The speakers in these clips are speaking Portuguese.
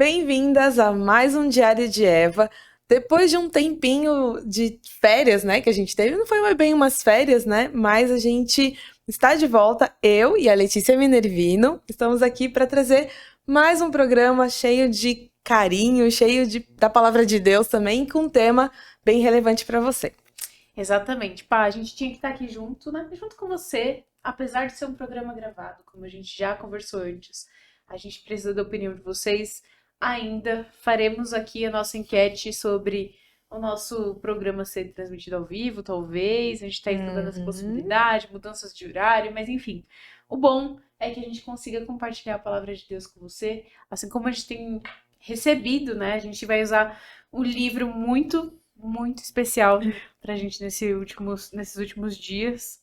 Bem-vindas a mais um Diário de Eva. Depois de um tempinho de férias, né, que a gente teve, não foi bem umas férias, né, mas a gente está de volta, eu e a Letícia Minervino, estamos aqui para trazer mais um programa cheio de carinho, cheio de, da palavra de Deus também, com um tema bem relevante para você. Exatamente. Pá, a gente tinha que estar aqui junto, né? Junto com você, apesar de ser um programa gravado, como a gente já conversou antes. A gente precisa da opinião de vocês. Ainda faremos aqui a nossa enquete sobre o nosso programa ser transmitido ao vivo, talvez. A gente está estudando uhum. essa possibilidade, mudanças de horário, mas enfim. O bom é que a gente consiga compartilhar a palavra de Deus com você, assim como a gente tem recebido, né? A gente vai usar um livro muito muito especial pra gente nesse últimos, nesses últimos dias,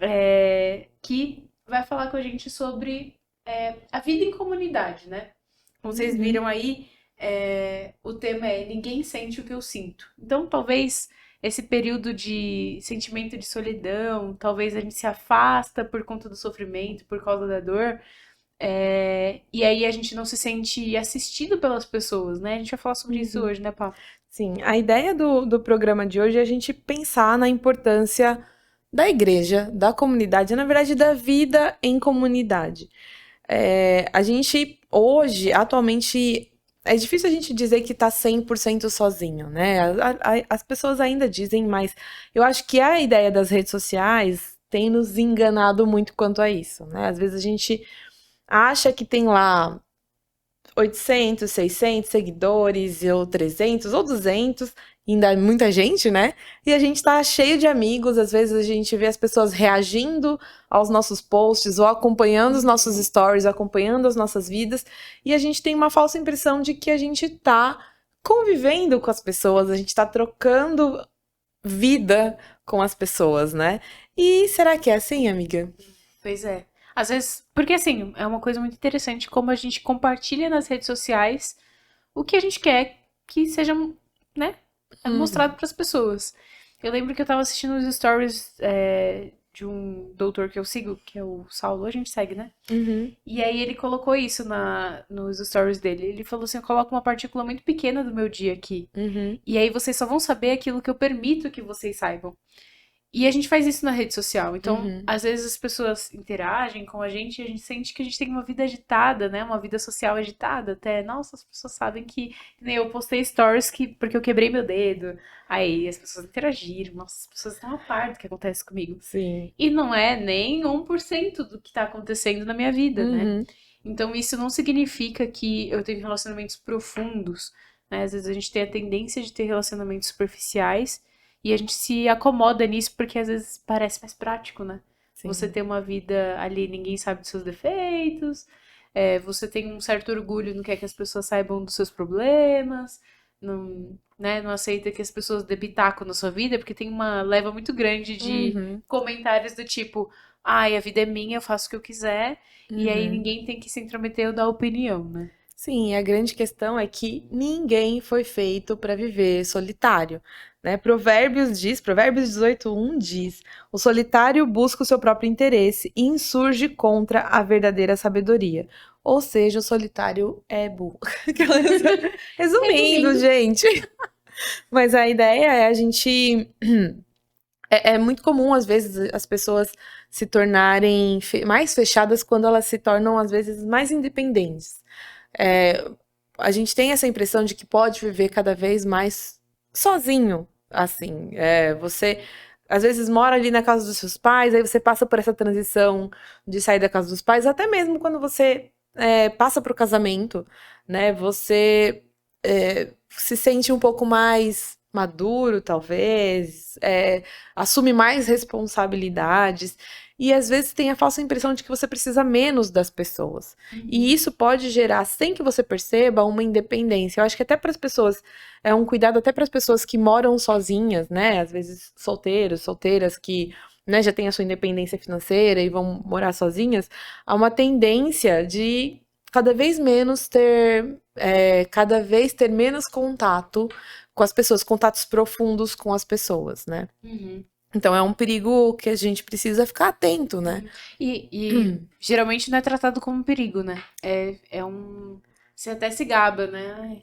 é, que vai falar com a gente sobre é, a vida em comunidade, né? Como vocês uhum. viram aí, é, o tema é Ninguém Sente o que eu sinto. Então, talvez esse período de sentimento de solidão, talvez a gente se afasta por conta do sofrimento, por causa da dor, é, e aí a gente não se sente assistido pelas pessoas, né? A gente vai falar sobre uhum. isso hoje, né, Paulo? Sim, a ideia do, do programa de hoje é a gente pensar na importância da igreja, da comunidade, na verdade, da vida em comunidade. É, a gente, hoje, atualmente, é difícil a gente dizer que tá 100% sozinho, né? A, a, as pessoas ainda dizem, mas eu acho que a ideia das redes sociais tem nos enganado muito quanto a isso, né? Às vezes a gente acha que tem lá 800, 600 seguidores, ou 300, ou 200, ainda é muita gente, né? E a gente tá cheio de amigos, às vezes a gente vê as pessoas reagindo aos nossos posts, ou acompanhando os nossos stories, acompanhando as nossas vidas, e a gente tem uma falsa impressão de que a gente tá convivendo com as pessoas, a gente tá trocando vida com as pessoas, né? E será que é assim, amiga? Pois é. Às vezes, porque assim, é uma coisa muito interessante como a gente compartilha nas redes sociais o que a gente quer que seja, né, uhum. mostrado para as pessoas. Eu lembro que eu tava assistindo os stories é, de um doutor que eu sigo, que é o Saulo, a gente segue, né? Uhum. E aí ele colocou isso na, nos stories dele. Ele falou assim: eu coloco uma partícula muito pequena do meu dia aqui. Uhum. E aí vocês só vão saber aquilo que eu permito que vocês saibam. E a gente faz isso na rede social. Então, uhum. às vezes as pessoas interagem com a gente e a gente sente que a gente tem uma vida agitada, né? Uma vida social agitada. Até, nossa, as pessoas sabem que. Nem eu postei stories que, porque eu quebrei meu dedo. Aí as pessoas interagiram. Nossa, as pessoas estão a par do que acontece comigo. Sim. E não é nem 1% do que tá acontecendo na minha vida, né? uhum. né? Então, isso não significa que eu tenho relacionamentos profundos. Né? Às vezes a gente tem a tendência de ter relacionamentos superficiais e a gente se acomoda nisso porque às vezes parece mais prático, né? Sim. Você ter uma vida ali, ninguém sabe dos seus defeitos, é, você tem um certo orgulho, não quer que as pessoas saibam dos seus problemas, não, né, não aceita que as pessoas dê pitaco na sua vida, porque tem uma leva muito grande de uhum. comentários do tipo, ai, a vida é minha, eu faço o que eu quiser, uhum. e aí uhum. ninguém tem que se intrometer ou dar opinião, né? Sim, a grande questão é que ninguém foi feito para viver solitário. Né? Provérbios diz, Provérbios 18:1 diz: "O solitário busca o seu próprio interesse e insurge contra a verdadeira sabedoria." Ou seja, o solitário é burro. Resumindo, gente. Mas a ideia é a gente é, é, muito comum, às vezes, as pessoas se tornarem fe mais fechadas quando elas se tornam, às vezes, mais independentes. É, a gente tem essa impressão de que pode viver cada vez mais sozinho, assim. É, você às vezes mora ali na casa dos seus pais, aí você passa por essa transição de sair da casa dos pais, até mesmo quando você é, passa para o casamento, né? Você é, se sente um pouco mais maduro, talvez, é, assume mais responsabilidades. E às vezes tem a falsa impressão de que você precisa menos das pessoas. Uhum. E isso pode gerar, sem que você perceba, uma independência. Eu acho que até para as pessoas, é um cuidado até para as pessoas que moram sozinhas, né? Às vezes solteiros, solteiras que né, já têm a sua independência financeira e vão morar sozinhas, há uma tendência de cada vez menos ter, é, cada vez ter menos contato com as pessoas, contatos profundos com as pessoas, né? Uhum. Então é um perigo que a gente precisa ficar atento, né? E, e hum. geralmente não é tratado como um perigo, né? É, é um. Você até se gaba, né? Ai.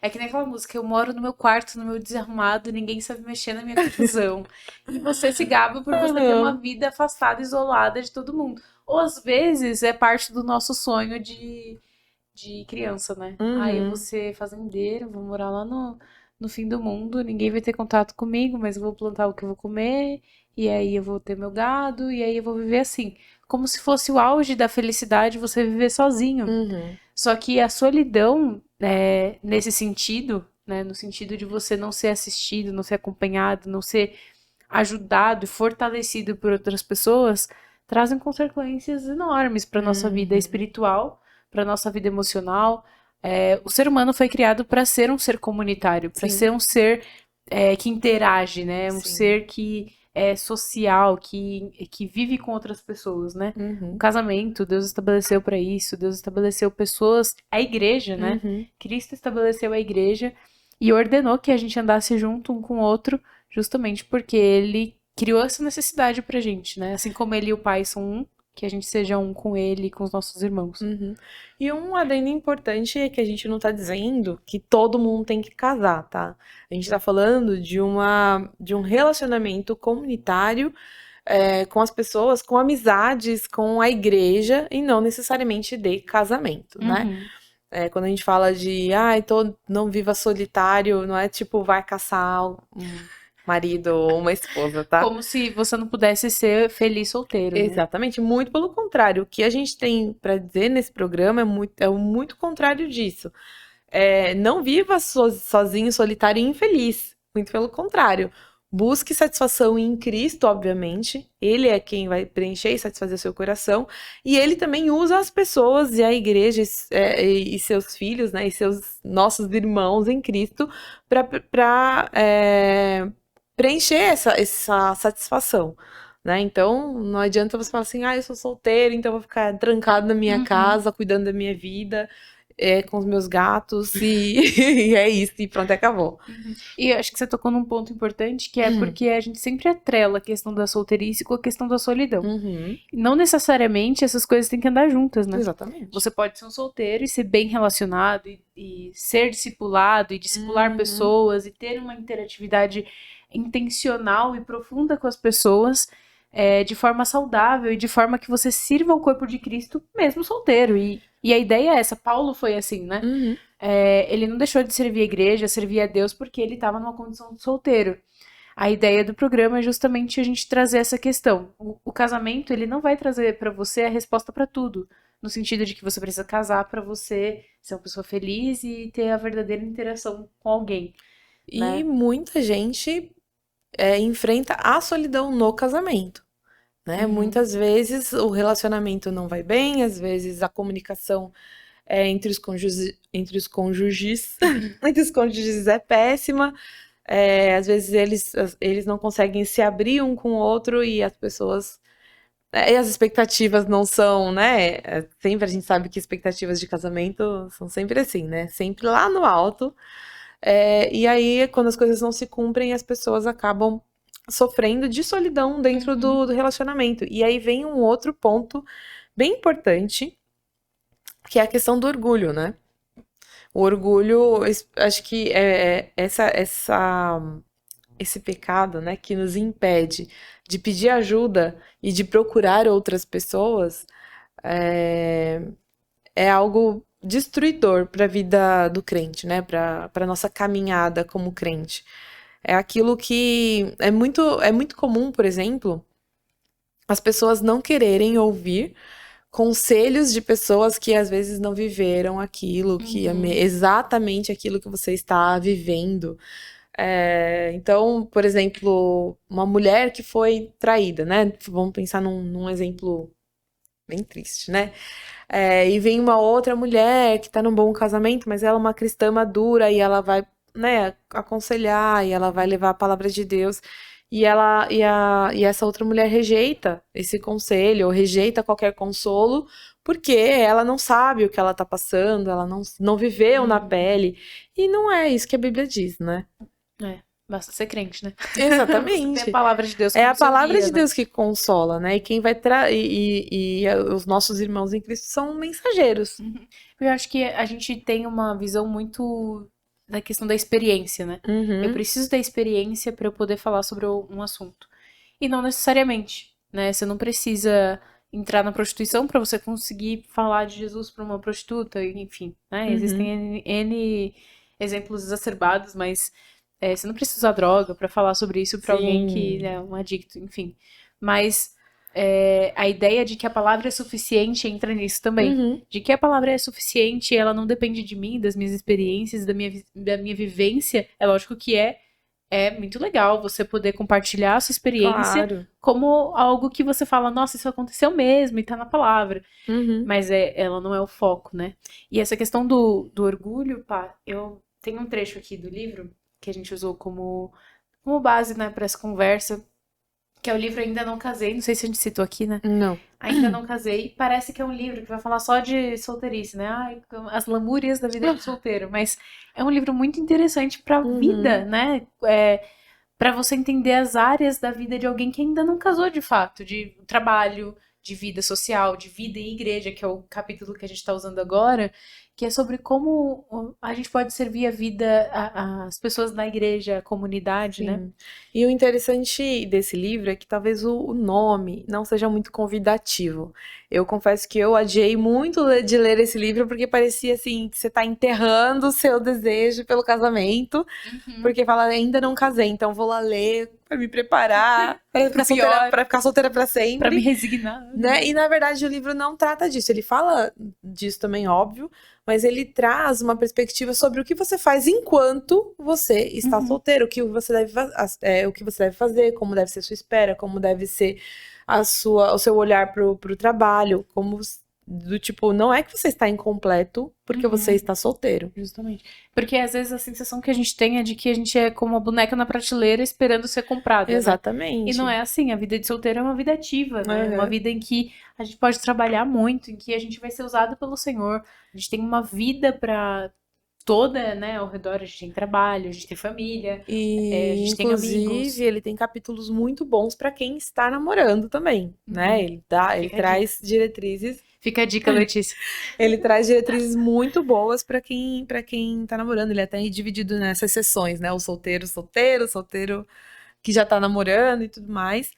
É que nem aquela música, eu moro no meu quarto, no meu desarrumado, ninguém sabe mexer na minha confusão. e você se gaba por você ter uma vida afastada, isolada de todo mundo. Ou às vezes é parte do nosso sonho de, de criança, né? Uhum. Aí eu vou ser fazendeira, vou morar lá no, no fim do mundo, ninguém vai ter contato comigo, mas eu vou plantar o que eu vou comer, e aí eu vou ter meu gado, e aí eu vou viver assim. Como se fosse o auge da felicidade você viver sozinho. Uhum. Só que a solidão, é, nesse sentido, né, no sentido de você não ser assistido, não ser acompanhado, não ser ajudado e fortalecido por outras pessoas, trazem consequências enormes para nossa vida Uhum. espiritual, para nossa vida emocional. É, o ser humano foi criado para ser um ser comunitário, para ser um ser é, que interage, né? Um Sim. ser que é social, que, que vive com outras pessoas, né? Uhum. O casamento, Deus estabeleceu para isso, Deus estabeleceu pessoas, a igreja, né? Uhum. Cristo estabeleceu a igreja e ordenou que a gente andasse junto um com o outro, justamente porque ele criou essa necessidade pra gente, né? Assim como ele e o Pai são um, que a gente seja um com ele e com os nossos irmãos. Uhum. E um adendo importante é que a gente não tá dizendo que todo mundo tem que casar, tá? A gente tá falando de uma de um relacionamento comunitário é, com as pessoas, com amizades, com a igreja e não necessariamente de casamento, né? Uhum. É, quando a gente fala de, ai, tô, não viva solitário, não é tipo vai caçar um marido ou uma esposa, tá? Como se você não pudesse ser feliz solteiro. né? Exatamente, muito pelo contrário. O que a gente tem para dizer nesse programa é muito, é o muito contrário disso. É, não viva so- sozinho, solitário e infeliz. Muito pelo contrário. Busque satisfação em Cristo, obviamente. Ele é quem vai preencher e satisfazer seu coração. E ele também usa as pessoas e a igreja é, e e seus filhos, né, e seus nossos irmãos em Cristo para preencher essa, essa satisfação né? Então, não adianta você falar assim, ah, eu sou solteiro, então vou ficar trancado na minha Uhum. casa, cuidando da minha vida, é, com os meus gatos, e, e é isso, e pronto, acabou. E eu acho que você tocou num ponto importante, que é Uhum. porque a gente sempre atrela a questão da solteirice com a questão da solidão. Uhum, E Não necessariamente essas coisas têm que andar juntas, né? Exatamente. Você pode ser um solteiro e ser bem relacionado e, e ser discipulado e discipular Uhum. pessoas e ter uma interatividade intencional e profunda com as pessoas é, de forma saudável e de forma que você sirva ao corpo de Cristo mesmo solteiro. E, e a ideia é essa. Paulo foi assim, né? Uhum, É, ele não deixou de servir a igreja, servir a Deus porque ele estava numa condição de solteiro. A ideia do programa é justamente a gente trazer essa questão. O, o casamento, ele não vai trazer para você a resposta para tudo, no sentido de que você precisa casar para você ser uma pessoa feliz e ter a verdadeira interação com alguém. E né? muita gente é, enfrenta a solidão no casamento, né? Uhum. Muitas vezes o relacionamento não vai bem, às vezes a comunicação é, entre os cônjuges, entre os cônjuges, entre os cônjuges é péssima. É, às vezes eles, eles não conseguem se abrir um com o outro e as pessoas é, e as expectativas não são, né? é, Sempre a gente sabe que expectativas de casamento são sempre assim, né? Sempre lá no alto. É, e aí, quando as coisas não se cumprem, as pessoas acabam sofrendo de solidão dentro Uhum. do, do relacionamento. E aí vem um outro ponto bem importante, que é a questão do orgulho, né? O orgulho, acho que é essa, essa, esse pecado, né, que nos impede de pedir ajuda e de procurar outras pessoas, é, é algo destruidor para a vida do crente, né? Para para nossa caminhada como crente. É aquilo que é muito é muito comum, por exemplo, as pessoas não quererem ouvir conselhos de pessoas que às vezes não viveram aquilo, que é Uhum. me- exatamente aquilo que você está vivendo. É, então, por exemplo, uma mulher que foi traída, né? Vamos pensar num, num exemplo bem triste, né? É, e vem uma outra mulher que tá num bom casamento, mas ela é uma cristã madura e ela vai, né, aconselhar e ela vai levar a palavra de Deus. E ela e, a, e essa outra mulher rejeita esse conselho, ou rejeita qualquer consolo, porque ela não sabe o que ela tá passando, ela não, não viveu na Uhum. pele. E não é isso que a Bíblia diz, né? Basta ser crente, né? Exatamente. Tem a palavra de Deus É como a palavra seu de guia, né? Deus que consola, né? E quem vai tra e, e- e os nossos irmãos em Cristo são mensageiros. Eu acho que a gente tem uma visão muito da questão da experiência, né? Uhum. Eu preciso da experiência para eu poder falar sobre um assunto. E não necessariamente, né? Você não precisa entrar na prostituição para você conseguir falar de Jesus para uma prostituta, enfim, né? Uhum. Existem N, N exemplos exacerbados, mas é, você não precisa usar droga para falar sobre isso para alguém que Sim. é um adicto, enfim. Mas é, a ideia de que a palavra é suficiente entra nisso também Uhum. de que a palavra é suficiente, ela não depende de mim, das minhas experiências, da minha, da minha vivência. É lógico que é, é muito legal você poder compartilhar a sua experiência Claro. como algo que você fala, nossa, isso aconteceu mesmo e tá na palavra. Uhum. Mas é, ela não é o foco, né? E essa questão do, do orgulho, pá, eu tenho um trecho aqui do livro que a gente usou como, como base, né, para essa conversa, que é o livro Ainda Não Casei, não sei se a gente citou aqui, né? Não. Ainda não casei. Parece que é um livro que vai falar só de solteirice, né? Ai, as lamúrias da vida de solteiro. Mas é um livro muito interessante pra Uhum. vida, né? É, para você entender as áreas da vida de alguém que ainda não casou de fato, de trabalho, de vida social, de vida em igreja, que é o capítulo que a gente está usando agora, que é sobre como a gente pode servir a vida, as pessoas na igreja, a comunidade, né? Sim. E o interessante desse livro é que talvez o, o nome não seja muito convidativo. Eu confesso que eu adiei muito de ler esse livro porque parecia assim que você está enterrando o seu desejo pelo casamento, Uhum. porque fala ainda não casei, então vou lá ler para me preparar para ficar solteira, para ficar solteira para sempre. Pra me resignar. né? E na verdade o livro não trata disso. Ele fala disso também, óbvio, mas ele traz uma perspectiva sobre o que você faz enquanto você está Uhum. solteiro, o que você deve, é, o que você deve fazer, como deve ser a sua espera, como deve ser a sua, o seu olhar pro, pro trabalho, como do tipo, não é que você está incompleto porque Uhum. você está solteiro. Justamente. Porque às vezes a sensação que a gente tem é de que a gente é como uma boneca na prateleira esperando ser comprada. né? Exatamente. E não é assim. A vida de solteiro é uma vida ativa, né? Uhum. Uma vida em que a gente pode trabalhar muito, em que a gente vai ser usado pelo Senhor. A gente tem uma vida pra toda, né? Ao redor. A gente tem trabalho, a gente tem família. E, É, a gente tem inclusive, amigos. ele tem capítulos muito bons para quem está namorando também, né? Uhum. Ele dá, ele Fica traz diretrizes Fica a dica, Letícia. Ele traz diretrizes muito boas pra quem para quem tá namorando. Ele é até dividido nessas sessões, né? O solteiro, solteiro, solteiro que já tá namorando e tudo mais.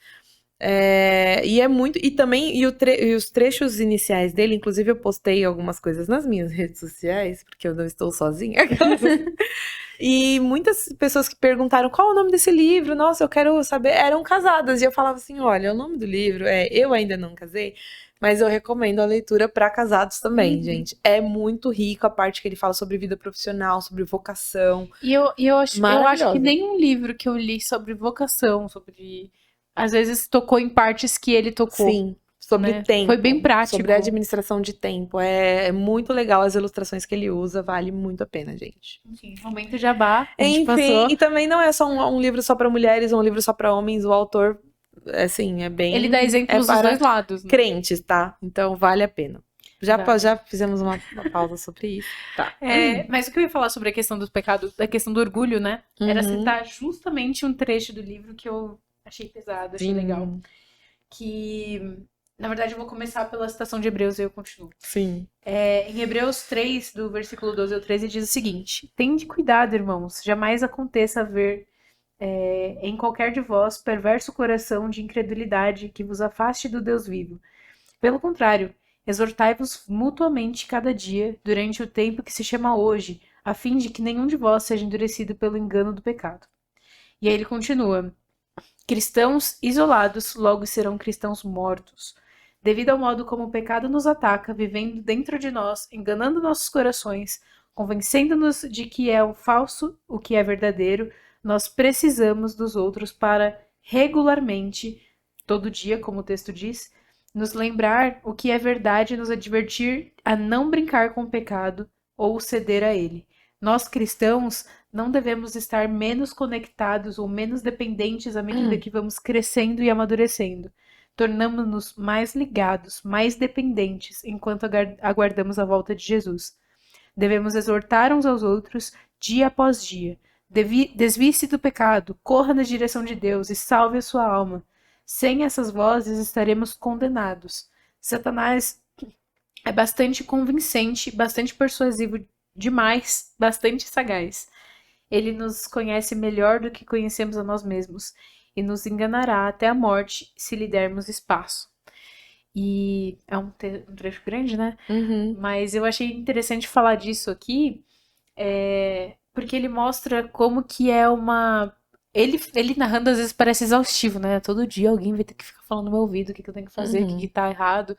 É, e é muito. E também, e, tre- e os trechos iniciais dele, inclusive eu postei algumas coisas nas minhas redes sociais, porque eu não estou sozinha. E muitas pessoas que perguntaram qual é o nome desse livro, nossa, eu quero saber, eram casadas. E eu falava assim: olha, o nome do livro é Eu Ainda Não Casei, mas eu recomendo a leitura para casados também, Uhum. gente. É muito rico a parte que ele fala sobre vida profissional, sobre vocação. E eu, e eu, acho, eu acho que nenhum livro que eu li sobre vocação, sobre. Às vezes tocou em partes que ele tocou. Sim, sobre né? tempo. Foi bem prático. Sobre a administração de tempo. É, é muito legal as ilustrações que ele usa, vale muito a pena, gente. Enfim, momento jabá. A gente Enfim, passou. e também não é só um, um livro só para mulheres, um livro só para homens. O autor, assim, é bem. Ele dá exemplos é dos para dois lados. né? crentes, tá? Então vale a pena. Já, pa- já fizemos uma, uma pausa sobre isso. Tá. É, mas o que eu ia falar sobre a questão do pecado, da questão do orgulho, né? Era Uhum. citar justamente um trecho do livro que eu achei pesado, achei Sim, legal. Que, na verdade, eu vou começar pela citação de Hebreus e eu continuo. Sim. É, em Hebreus 3, do versículo 12 ao 13, diz o seguinte: Tende cuidado, irmãos, jamais aconteça haver é, em qualquer de vós perverso coração de incredulidade que vos afaste do Deus vivo. Pelo contrário, exortai-vos mutuamente cada dia, durante o tempo que se chama hoje, a fim de que nenhum de vós seja endurecido pelo engano do pecado. E aí ele continua: Cristãos isolados logo serão cristãos mortos. Devido ao modo como o pecado nos ataca, vivendo dentro de nós, enganando nossos corações, convencendo-nos de que é o falso o que é verdadeiro, nós precisamos dos outros para regularmente, todo dia, como o texto diz, nos lembrar o que é verdade e nos advertir a não brincar com o pecado ou ceder a ele. Nós cristãos não devemos estar menos conectados ou menos dependentes à medida que vamos crescendo e amadurecendo. Tornamos-nos mais ligados, mais dependentes enquanto aguardamos a volta de Jesus. Devemos exortar uns aos outros dia após dia, Desvie-se do pecado, corra na direção de Deus e salve a sua alma. Sem essas vozes estaremos condenados. Satanás é bastante convincente, bastante persuasivo demais, bastante sagaz. Ele nos conhece melhor do que conhecemos a nós mesmos e nos enganará até a morte se lhe dermos espaço. E é um, um trecho grande, né? Uhum. Mas eu achei interessante falar disso aqui, é, porque ele mostra como que é uma. Ele, ele narrando às vezes parece exaustivo, né? Todo dia alguém vai ter que ficar falando no meu ouvido o que, que eu tenho que fazer, o que, Uhum. que tá errado.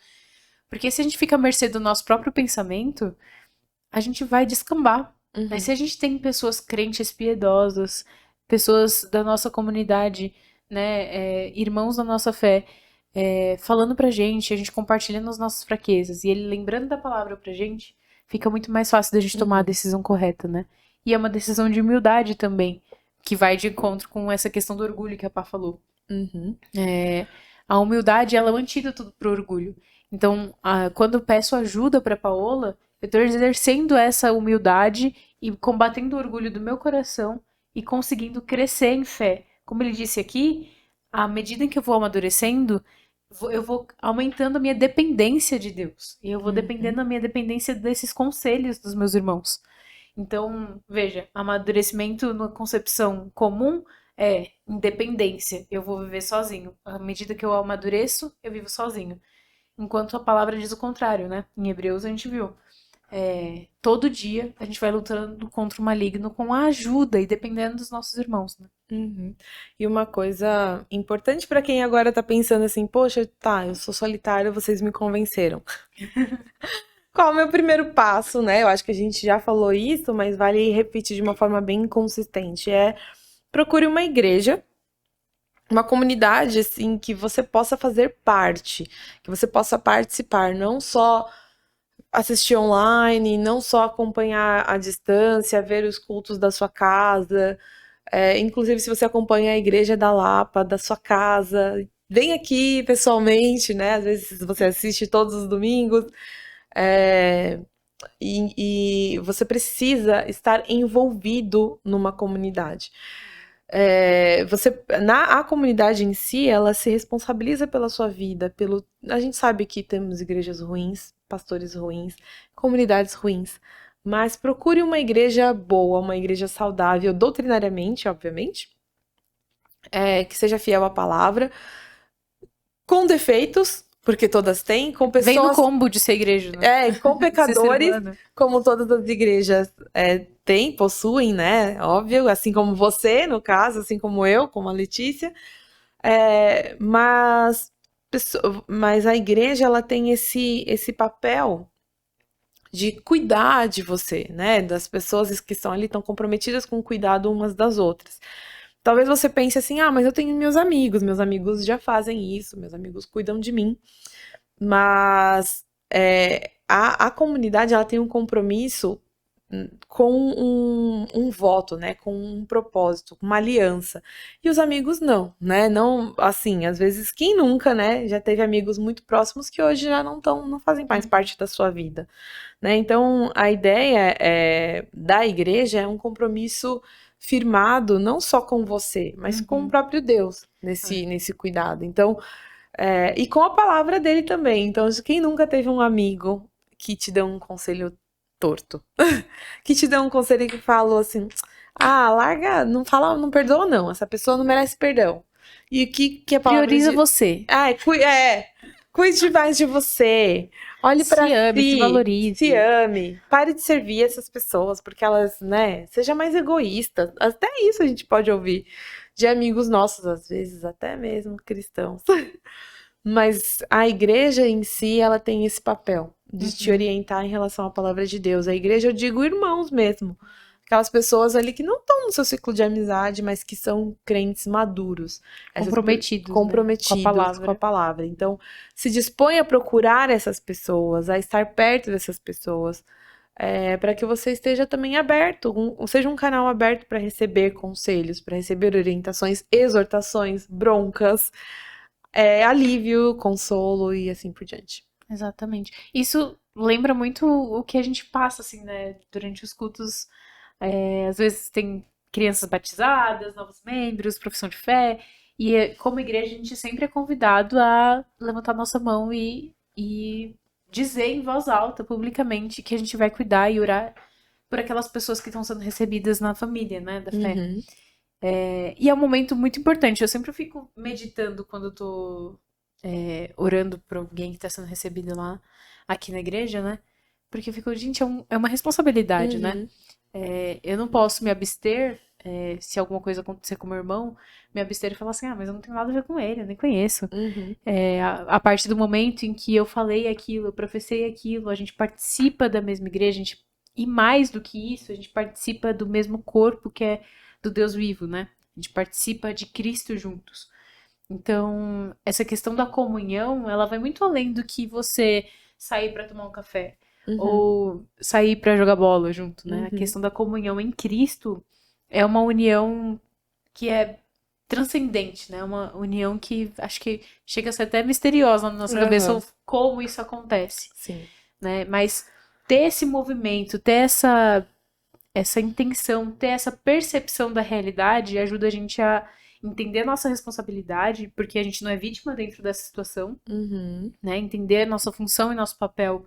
Porque se a gente fica à mercê do nosso próprio pensamento, a gente vai descambar. Uhum. Mas se a gente tem pessoas crentes piedosas, pessoas da nossa comunidade, né, é, irmãos da nossa fé, é, falando pra gente, a gente compartilhando as nossas fraquezas e ele lembrando da palavra pra gente, fica muito mais fácil da gente tomar a Uhum. decisão correta, né? E é uma decisão de humildade também, que vai de encontro com essa questão do orgulho que a Pá falou. Uhum. É, a humildade, ela é um antídoto pro orgulho. Então, a- quando eu peço ajuda para Paola, eu estou exercendo essa humildade e combatendo o orgulho do meu coração e conseguindo crescer em fé. Como ele disse aqui, à medida em que eu vou amadurecendo, eu vou aumentando a minha dependência de Deus. E eu vou Uhum. dependendo da minha dependência desses conselhos dos meus irmãos. Então, veja, amadurecimento na concepção comum é independência. Eu vou viver sozinho. À medida que eu amadureço, eu vivo sozinho. Enquanto a palavra diz o contrário, né? Em Hebreus a gente viu. é, todo dia a gente vai lutando contra o maligno com a ajuda e dependendo dos nossos irmãos, né? Uhum. E uma coisa importante pra quem agora tá pensando assim, poxa, tá, eu sou solitária, vocês me convenceram. Qual é o meu primeiro passo, né? Eu acho que a gente já falou isso, mas vale repetir de uma forma bem consistente. É procure uma igreja, uma comunidade, assim, que você possa fazer parte, que você possa participar, não só assistir online, não só acompanhar à distância, ver os cultos da sua casa. É, inclusive, se você acompanha a igreja da Lapa, da sua casa, vem aqui pessoalmente, né? Às vezes você assiste todos os domingos. É, e, e você precisa estar envolvido numa comunidade. É, você, na a comunidade em si, ela se responsabiliza pela sua vida, pelo, a gente sabe que temos igrejas ruins, pastores ruins, comunidades ruins, mas procure uma igreja boa, uma igreja saudável, doutrinariamente, obviamente, é, que seja fiel à palavra, com defeitos, porque todas têm, com Vem no pessoas, combo de ser igreja, né? é, com pecadores, como todas as igrejas é, têm, possuem, né? Óbvio, assim como você, no caso, assim como eu, como a Letícia. É, mas, mas a igreja ela tem esse, esse papel de cuidar de você, né? Das pessoas que estão ali, estão comprometidas com o cuidado umas das outras. Talvez você pense assim, ah, mas eu tenho meus amigos, meus amigos já fazem isso, meus amigos cuidam de mim. Mas é, a, a comunidade ela tem um compromisso hum, com um, um voto, né? Com um propósito, uma aliança. E os amigos não, né? Não, assim, às vezes quem nunca, né? Já teve amigos muito próximos que hoje já não estão, não fazem mais parte da sua vida, né? Então a ideia é, da igreja é um compromisso firmado não só com você, mas com Uhum. o próprio Deus nesse, nesse cuidado. Então é, e com a palavra dele também. Então, quem nunca teve um amigo que te deu um conselho torto? Que te deu um conselho que falou assim: ah, larga, não fala, não perdoa, não. Essa pessoa não merece perdão. E o que, que a palavra Prioriza de... você. Ai, cui- é, cuide mais de você. Olhe Se pra ame, si. se valorize. Se ame. Pare de servir essas pessoas, porque elas, né, seja mais egoísta. Até isso a gente pode ouvir de amigos nossos, às vezes, até mesmo cristãos. Mas a igreja em si, ela tem esse papel de te Uhum. orientar em relação à palavra de Deus. A igreja, eu digo irmãos mesmo. Aquelas pessoas ali que não estão no seu ciclo de amizade, mas que são crentes maduros. Essas pe- Comprometidos, né? comprometidos Com a palavra. com a palavra. Então, se dispõe a procurar essas pessoas, a estar perto dessas pessoas, para que você esteja também aberto, um- seja um canal aberto para receber conselhos, para receber orientações, exortações, broncas, é, alívio, consolo e assim por diante. Exatamente. Isso lembra muito o que a gente passa, assim, né? Durante os cultos. É, às vezes tem crianças batizadas, novos membros, profissão de fé. E como igreja, a gente sempre é convidado a levantar nossa mão e, e dizer em voz alta, publicamente, que a gente vai cuidar e orar por aquelas pessoas que estão sendo recebidas na família, né, da fé. Uhum. É, e é um momento muito importante. Eu sempre fico meditando quando eu tô é, orando por alguém que está sendo recebido lá, aqui na igreja, né? Porque eu fico, gente, é, um, é uma responsabilidade, né? uhum. né? É, eu não posso me abster é, se alguma coisa acontecer com meu irmão, me abster e falar assim, ah, mas eu não tenho nada a ver com ele, eu nem conheço. Uhum. É, a, a, partir do momento em que eu falei aquilo, eu professei aquilo, a gente participa da mesma igreja, a gente, e mais do que isso, a gente participa do mesmo corpo que é do Deus vivo, né? A gente participa de Cristo juntos. Então, essa questão da comunhão, ela vai muito além do que você sair para tomar um café uhum. ou sair para jogar bola junto, né? Uhum. A questão da comunhão em Cristo é uma união que é transcendente, né? Uma união que acho que chega a ser até misteriosa na nossa uhum. cabeça como isso acontece. Sim. Né? Mas ter esse movimento, ter essa essa intenção, ter essa percepção da realidade ajuda a gente a entender a nossa responsabilidade, porque a gente não é vítima dentro dessa situação, uhum. né? Entender a nossa função e nosso papel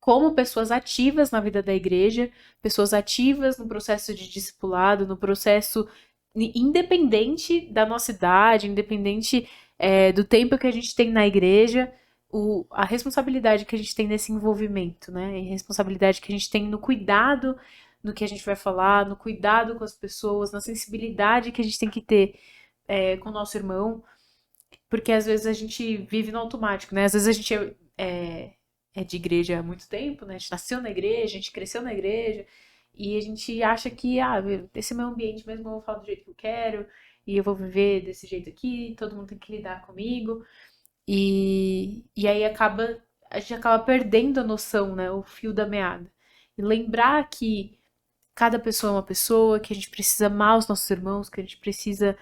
como pessoas ativas na vida da igreja, pessoas ativas no processo de discipulado, no processo independente da nossa idade, independente é, do tempo que a gente tem na igreja, o, a responsabilidade que a gente tem nesse envolvimento, né? A responsabilidade que a gente tem no cuidado no que a gente vai falar, no cuidado com as pessoas, na sensibilidade que a gente tem que ter é, com o nosso irmão, porque às vezes a gente vive no automático, né? Às vezes a gente é, é de igreja há muito tempo, né? A gente nasceu na igreja, a gente cresceu na igreja, e a gente acha que, ah, esse é meu ambiente mesmo, eu vou falar do jeito que eu quero, e eu vou viver desse jeito aqui, todo mundo tem que lidar comigo. E, e aí acaba, a gente acaba perdendo a noção, né? O fio da meada. E lembrar que cada pessoa é uma pessoa, que a gente precisa amar os nossos irmãos, que a gente precisa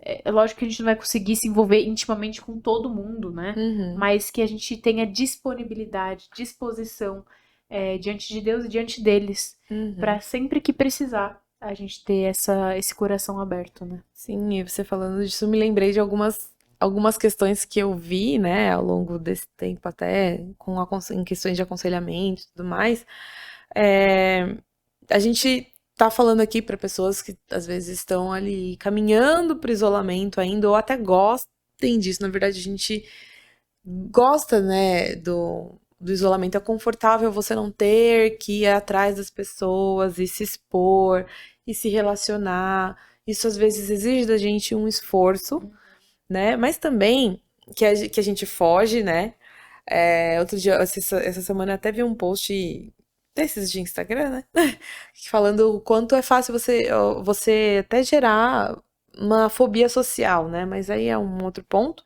é, é lógico que a gente não vai conseguir se envolver intimamente com todo mundo, né? Uhum. Mas que a gente tenha disponibilidade, disposição é, diante de Deus e diante deles, uhum. para sempre que precisar a gente ter essa, esse coração aberto, né? Sim, e você falando disso, me lembrei de algumas, algumas questões que eu vi, né, ao longo desse tempo, até com em questões de aconselhamento e tudo mais. É, a gente tá falando aqui para pessoas que às vezes estão ali caminhando para isolamento ainda ou até gostem disso. Na verdade, a gente gosta, né, do, do isolamento. É confortável você não ter que ir atrás das pessoas e se expor e se relacionar. Isso às vezes exige da gente um esforço, né? Mas também que a, que a gente foge, né? É, outro dia, essa, essa semana até vi um post desses de Instagram, né? Falando o quanto é fácil você, você até gerar uma fobia social, né? Mas aí é um outro ponto,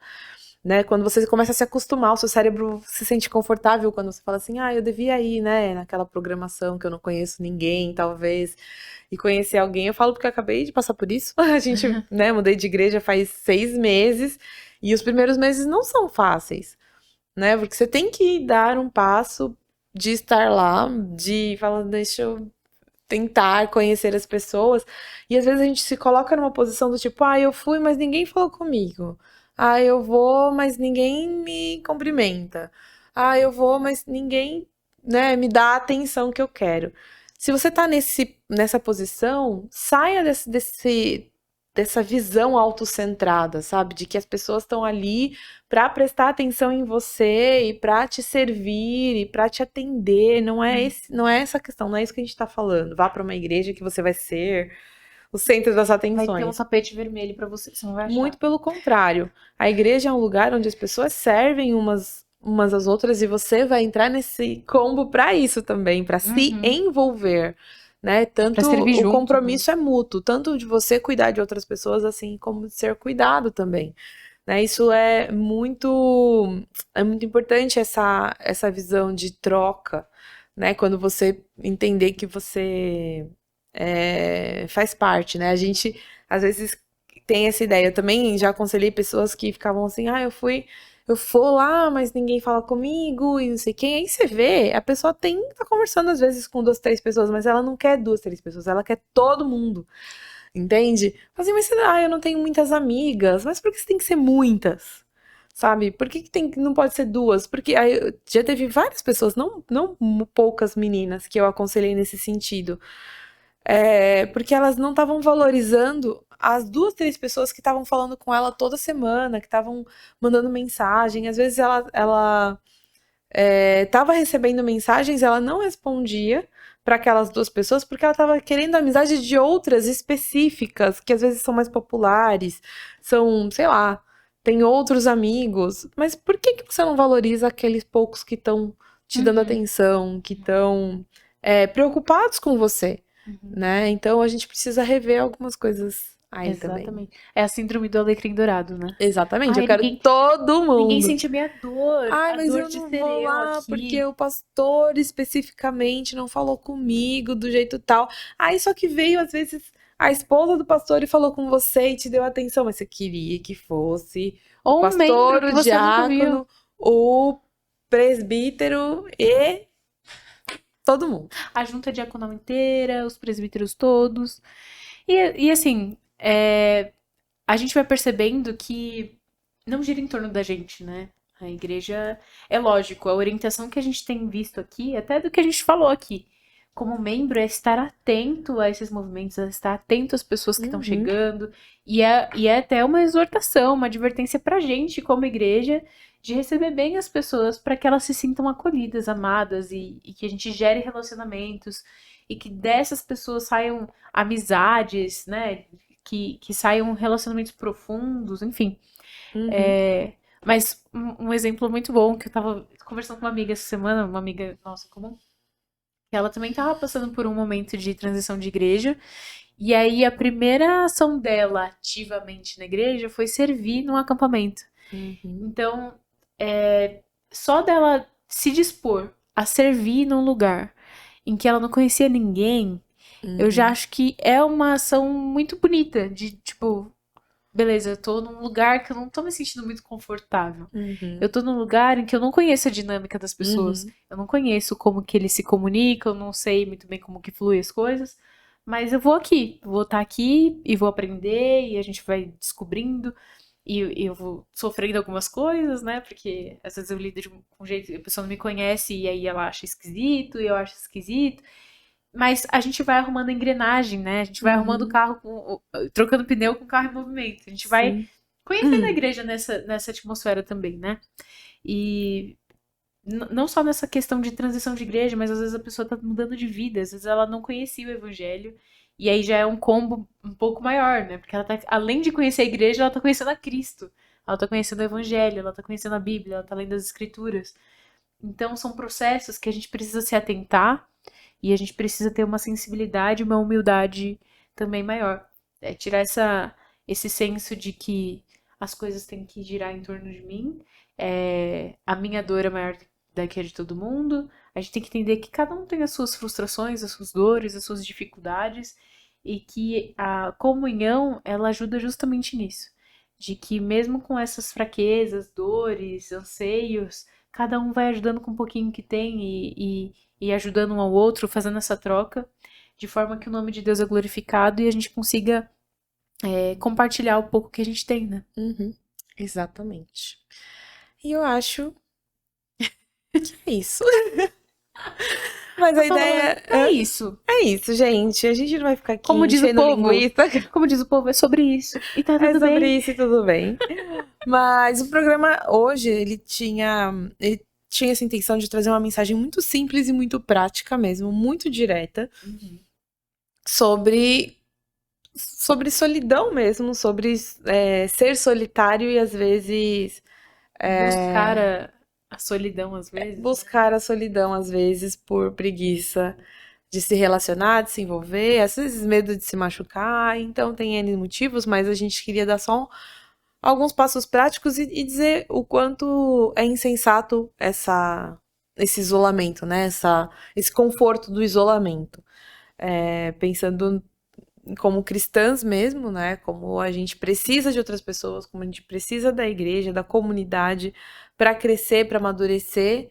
né? Quando você começa a se acostumar, o seu cérebro se sente confortável quando você fala assim, ah, eu devia ir, né? Naquela programação que eu não conheço ninguém, talvez, e conhecer alguém. Eu falo porque eu acabei de passar por isso. A gente, né? Mudei de igreja faz seis meses e os primeiros meses não são fáceis, né? Porque você tem que dar um passo de estar lá, de falar, deixa eu tentar conhecer as pessoas. E às vezes a gente se coloca numa posição do tipo, ah, eu fui, mas ninguém falou comigo. Ah, eu vou, mas ninguém me cumprimenta. Ah, eu vou, mas ninguém, né, me dá a atenção que eu quero. Se você tá nesse, nessa posição, saia desse, desse dessa visão autocentrada, sabe? De que as pessoas estão ali para prestar atenção em você e para te servir e para te atender. Não é, uhum. esse, não é essa questão, não é isso que a gente está falando. Vá para uma igreja que você vai ser o centro das atenções. Vai ter um tapete vermelho para você, você não vai achar. Muito pelo contrário. A igreja é um lugar onde as pessoas servem umas umas às outras e você vai entrar nesse combo para isso também, para uhum. se envolver né? Tanto o junto, compromisso né? é mútuo, tanto de você cuidar de outras pessoas, assim como de ser cuidado também. Né? Isso é muito é muito importante essa essa visão de troca, né? Quando você entender que você é, faz parte, né? A gente às vezes tem essa ideia. Eu também já aconselhei pessoas que ficavam assim, ah, eu fui eu for lá, mas ninguém fala comigo e não sei quem. Aí você vê, a pessoa tem, tá conversando às vezes com duas, três pessoas, mas ela não quer duas, três pessoas, ela quer todo mundo. Entende? Assim, mas ah, eu não tenho muitas amigas. Mas por que você tem que ser muitas? Sabe? Por que, que tem, não pode ser duas? Porque aí, já teve várias pessoas, não, não poucas meninas, que eu aconselhei nesse sentido. É, porque elas não estavam valorizando as duas, três pessoas que estavam falando com ela toda semana, que estavam mandando mensagem. Às vezes ela, ela estava é, recebendo mensagens, ela não respondia para aquelas duas pessoas porque ela estava querendo amizade de outras específicas, que às vezes são mais populares, são, sei lá, tem outros amigos. Mas por que, que você não valoriza aqueles poucos que estão te dando uhum. atenção, que estão é, preocupados com você? Uhum. Né? Então a gente precisa rever algumas coisas aí Exatamente. também. É a síndrome do alecrim dourado, né? Exatamente. Ai, eu quero ninguém, todo mundo. Ninguém sente a minha dor. Ai, mas dor eu não vou lá aqui. porque o pastor especificamente não falou comigo do jeito tal. Aí só que veio às vezes a esposa do pastor e falou com você e te deu atenção, mas você queria que fosse Ou o pastor, o diácono, o presbítero e todo mundo. A junta diaconal inteira, os presbíteros todos. E, e assim, é, a gente vai percebendo que não gira em torno da gente, né? A igreja, é lógico, a orientação que a gente tem visto aqui, até do que a gente falou aqui, como membro, é estar atento a esses movimentos, é estar atento às pessoas que estão uhum. chegando, e é, e é até uma exortação, uma advertência pra gente, como igreja, de receber bem as pessoas para que elas se sintam acolhidas, amadas, e, e que a gente gere relacionamentos, e que dessas pessoas saiam amizades, né? que, que saiam relacionamentos profundos, enfim. Uhum. É, mas um, um, exemplo muito bom que eu tava conversando com uma amiga essa semana, uma amiga nossa comum, ela também tava passando por um momento de transição de igreja. E aí a primeira ação dela ativamente na igreja foi servir num acampamento. Uhum. Então, é, só dela se dispor a servir num lugar em que ela não conhecia ninguém, Uhum. Eu já uhum. acho que é uma ação muito bonita de, tipo, beleza, eu tô num lugar que eu não tô me sentindo muito confortável. Uhum. Eu tô num lugar em que eu não conheço a dinâmica das pessoas. Uhum. Eu não conheço como que eles se comunicam, eu não sei muito bem como que fluem as coisas. Mas eu vou aqui, vou estar tá aqui e vou aprender e a gente vai descobrindo. E, eu vou sofrendo algumas coisas, né? Porque às vezes eu lido de um jeito, a pessoa não me conhece e aí ela acha esquisito e eu acho esquisito. Mas a gente vai arrumando engrenagem, né? A gente vai uhum. arrumando o carro, com, trocando pneu com o carro em movimento. A gente vai Sim. conhecendo uhum. a igreja nessa, nessa atmosfera também, né? E não só nessa questão de transição de igreja, mas às vezes a pessoa tá mudando de vida, às vezes ela não conhecia o evangelho. E aí já é um combo um pouco maior, né? Porque ela tá, além de conhecer a igreja, ela tá conhecendo a Cristo. Ela tá conhecendo o evangelho, ela tá conhecendo a Bíblia, ela tá lendo as escrituras. Então são processos que a gente precisa se atentar e a gente precisa ter uma sensibilidade, uma humildade também maior. É tirar essa, esse senso de que as coisas têm que girar em torno de mim, é, a minha dor é maior da que a de todo mundo. A gente tem que entender que cada um tem as suas frustrações, as suas dores, as suas dificuldades e que a comunhão ela ajuda justamente nisso, de que mesmo com essas fraquezas, dores, anseios, cada um vai ajudando com um pouquinho que tem e, e, e ajudando um ao outro, fazendo essa troca, de forma que o nome de Deus é glorificado e a gente consiga é, compartilhar o pouco que a gente tem, né? Uhum, exatamente. E eu acho que é isso. Mas a ideia é, é isso. É isso, gente. A gente não vai ficar aqui como diz o povo, linguiça. Como diz o povo, é sobre isso. E tá tudo é sobre bem. isso e tudo bem. Mas o programa hoje, ele tinha. Ele tinha essa intenção de trazer uma mensagem muito simples e muito prática mesmo, muito direta, uhum. sobre sobre solidão mesmo, sobre é, ser solitário e às vezes é, buscar a, a, solidão às vezes. Né? Buscar a solidão às vezes por preguiça de se relacionar, de se envolver, às vezes medo de se machucar, então tem N motivos, mas a gente queria dar só um, alguns passos práticos e, e, dizer o quanto é insensato essa, esse isolamento, né? Essa, esse conforto do isolamento. É, pensando como cristãs mesmo, né? Como a gente precisa de outras pessoas, como a gente precisa da igreja, da comunidade para crescer, para amadurecer.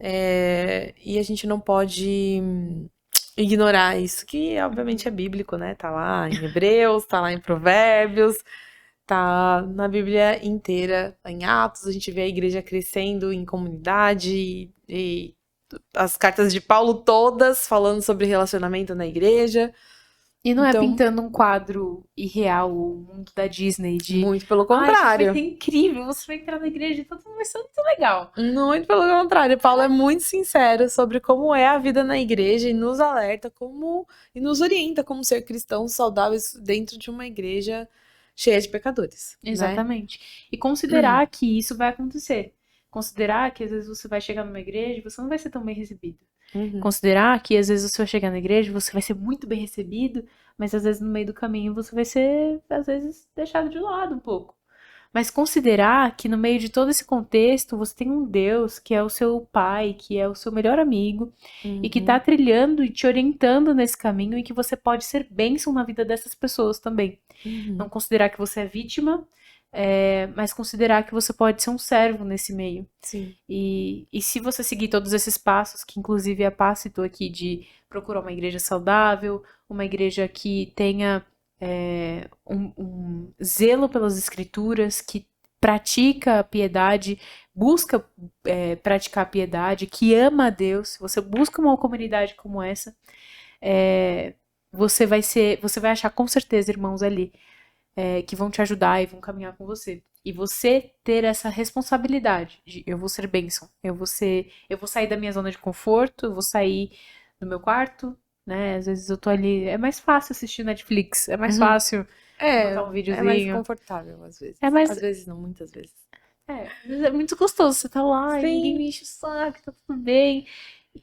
É, e a gente não pode ignorar isso, que obviamente é bíblico, né? Tá lá em Hebreus, tá lá em Provérbios, tá na Bíblia inteira, em Atos, a gente vê a igreja crescendo em comunidade e, e as cartas de Paulo todas falando sobre relacionamento na igreja. E não Então- é pintando um quadro irreal, o mundo da Disney, de. Muito pelo "Ai, isso contrário. vai ser incrível, você vai entrar na igreja e todo mundo vai ser muito legal. Muito pelo contrário. Paulo é muito sincero sobre como é a vida na igreja e nos alerta como e nos orienta como ser cristãos saudáveis dentro de uma igreja cheia de pecadores. né? Exatamente. E considerar que isso vai acontecer. Considerar que às vezes você vai chegar numa igreja e você não vai ser tão bem recebido. Uhum. Considerar que às vezes você vai chegar na igreja você vai ser muito bem recebido, mas às vezes no meio do caminho você vai ser, às vezes, deixado de lado um pouco. Mas considerar que no meio de todo esse contexto você tem um Deus que é o seu pai, que é o seu melhor amigo, e que Uhum. tá trilhando e te orientando nesse caminho e que você pode ser bênção na vida dessas pessoas também. Uhum. Não considerar que você é vítima, é, mas considerar que você pode ser um servo nesse meio. Sim. E, e se você seguir todos esses passos, que inclusive a Paz citou aqui, de procurar uma igreja saudável, uma igreja que tenha é, um, um zelo pelas escrituras, que pratica a piedade, busca é, praticar a piedade, que ama a Deus, se você busca uma comunidade como essa, é, você vai ser, você vai achar com certeza irmãos ali é, que vão te ajudar e vão caminhar com você. E você ter essa responsabilidade de eu vou ser bênção, eu vou ser, eu vou sair da minha zona de conforto, eu vou sair do meu quarto, né? Às vezes eu tô ali, é mais fácil assistir Netflix, é mais Uhum. fácil É, botar um é mais videozinho. confortável às vezes. É mais- Às vezes não, muitas vezes. É, mas é muito gostoso. Você tá lá Sim. ninguém me enche o saco, tá tudo bem.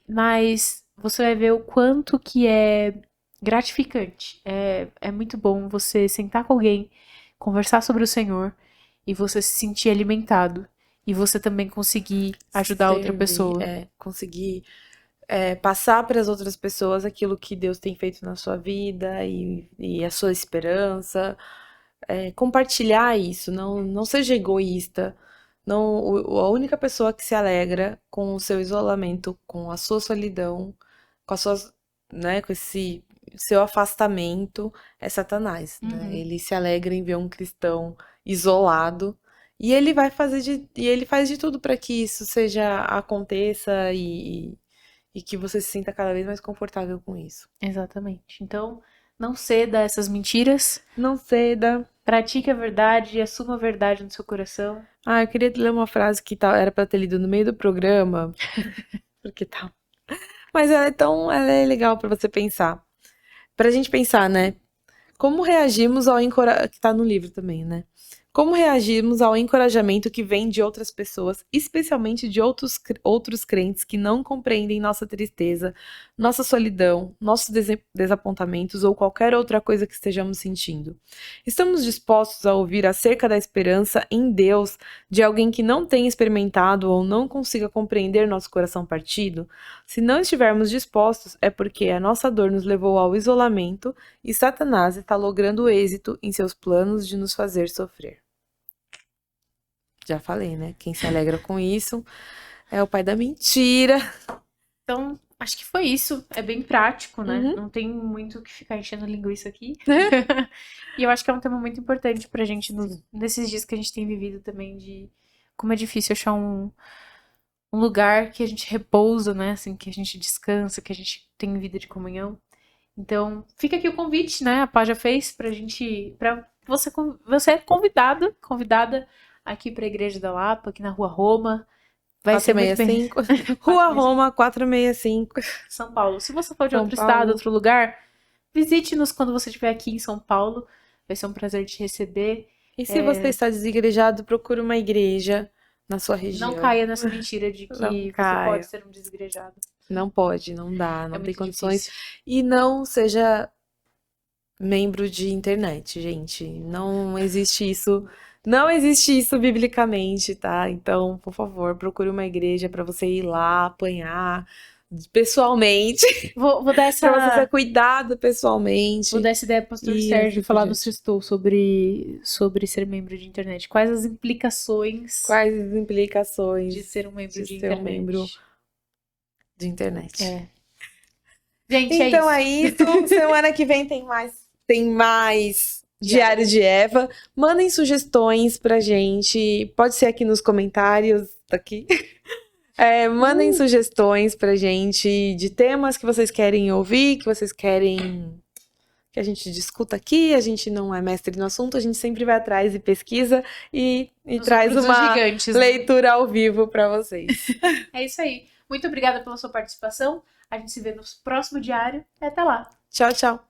Mas você vai ver o quanto que é gratificante. É, é muito bom você sentar com alguém, conversar sobre o Senhor e você se sentir alimentado. E você também conseguir ajudar outra Servir, pessoa. É, conseguir é, passar para as outras pessoas aquilo que Deus tem feito na sua vida e, e a sua esperança. É, compartilhar isso, não, não seja egoísta. Não, o- a única pessoa que se alegra com o seu isolamento, com a sua solidão, com as suas, né, com esse seu afastamento é Satanás, né? Uhum. Ele se alegra em ver um cristão isolado e ele vai fazer de, e ele faz de tudo para que isso seja aconteça e, e que você se sinta cada vez mais confortável com isso. Exatamente. Então, não ceda a essas mentiras. Não ceda. Pratique a verdade e assuma a verdade no seu coração. Ah, eu queria ler uma frase que tá, era para ter lido no meio do programa, porque tá. Mas ela é tão, ela é legal para você pensar. Pra gente pensar, né? Como reagimos ao encorajamento, que tá no livro também, né? Como reagimos ao encorajamento que vem de outras pessoas, especialmente de outros, outros crentes que não compreendem nossa tristeza, nossa solidão, nossos desapontamentos ou qualquer outra coisa que estejamos sentindo? Estamos dispostos a ouvir acerca da esperança em Deus de alguém que não tenha experimentado ou não consiga compreender nosso coração partido? Se não estivermos dispostos, é porque a nossa dor nos levou ao isolamento e Satanás está logrando êxito em seus planos de nos fazer sofrer. Já falei, né? Quem se alegra com isso é o pai da mentira. Então, acho que foi isso. É bem prático, né? Uhum. Não tem muito o que ficar enchendo linguiça aqui. e eu acho que é um tema muito importante pra gente nesses dias que a gente tem vivido também de como é difícil achar um, um lugar que a gente repousa, né? Assim, que a gente descansa, que a gente tem vida de comunhão. Então, fica aqui o convite, né? A Pá já fez pra gente, pra você, você é convidado, convidada aqui pra Igreja da Lapa, aqui na Rua Roma. Vai ser muito bem. 465. Rua Roma 465. São Paulo. Se você for de São outro Paulo. estado, outro lugar, visite-nos quando você estiver aqui em São Paulo. Vai ser um prazer te receber. E se É. você está desigrejado, procure uma igreja na sua região. Não caia nessa mentira de que Não você caia. pode ser um desigrejado. Não pode, não dá, não é tem condições. difícil. E não seja membro de internet, gente. Não existe isso. Não existe isso biblicamente, tá? Então, por favor, procure uma igreja para você ir lá apanhar pessoalmente, Vou, vou dar essa, para você ser cuidado pessoalmente. vou dar essa ideia pro pastor E Sérgio falar no. Sextou sobre, sobre ser membro de internet. Quais as implicações Quais as implicações de ser um membro de de ser um internet? membro de internet? É. Gente, então é é isso. Semana que vem tem mais, tem mais Diário de Eva. Mandem sugestões pra gente. Pode ser aqui nos comentários daqui. É, mandem Uh. sugestões pra gente de temas que vocês querem ouvir, que vocês querem que a gente discuta aqui. A gente não é mestre no assunto, a gente sempre vai atrás e pesquisa e, e traz uma gigantes. né? leitura ao vivo pra vocês. É isso aí. Muito obrigada pela sua participação. A gente se vê no próximo diário. Até lá. tchau, tchau.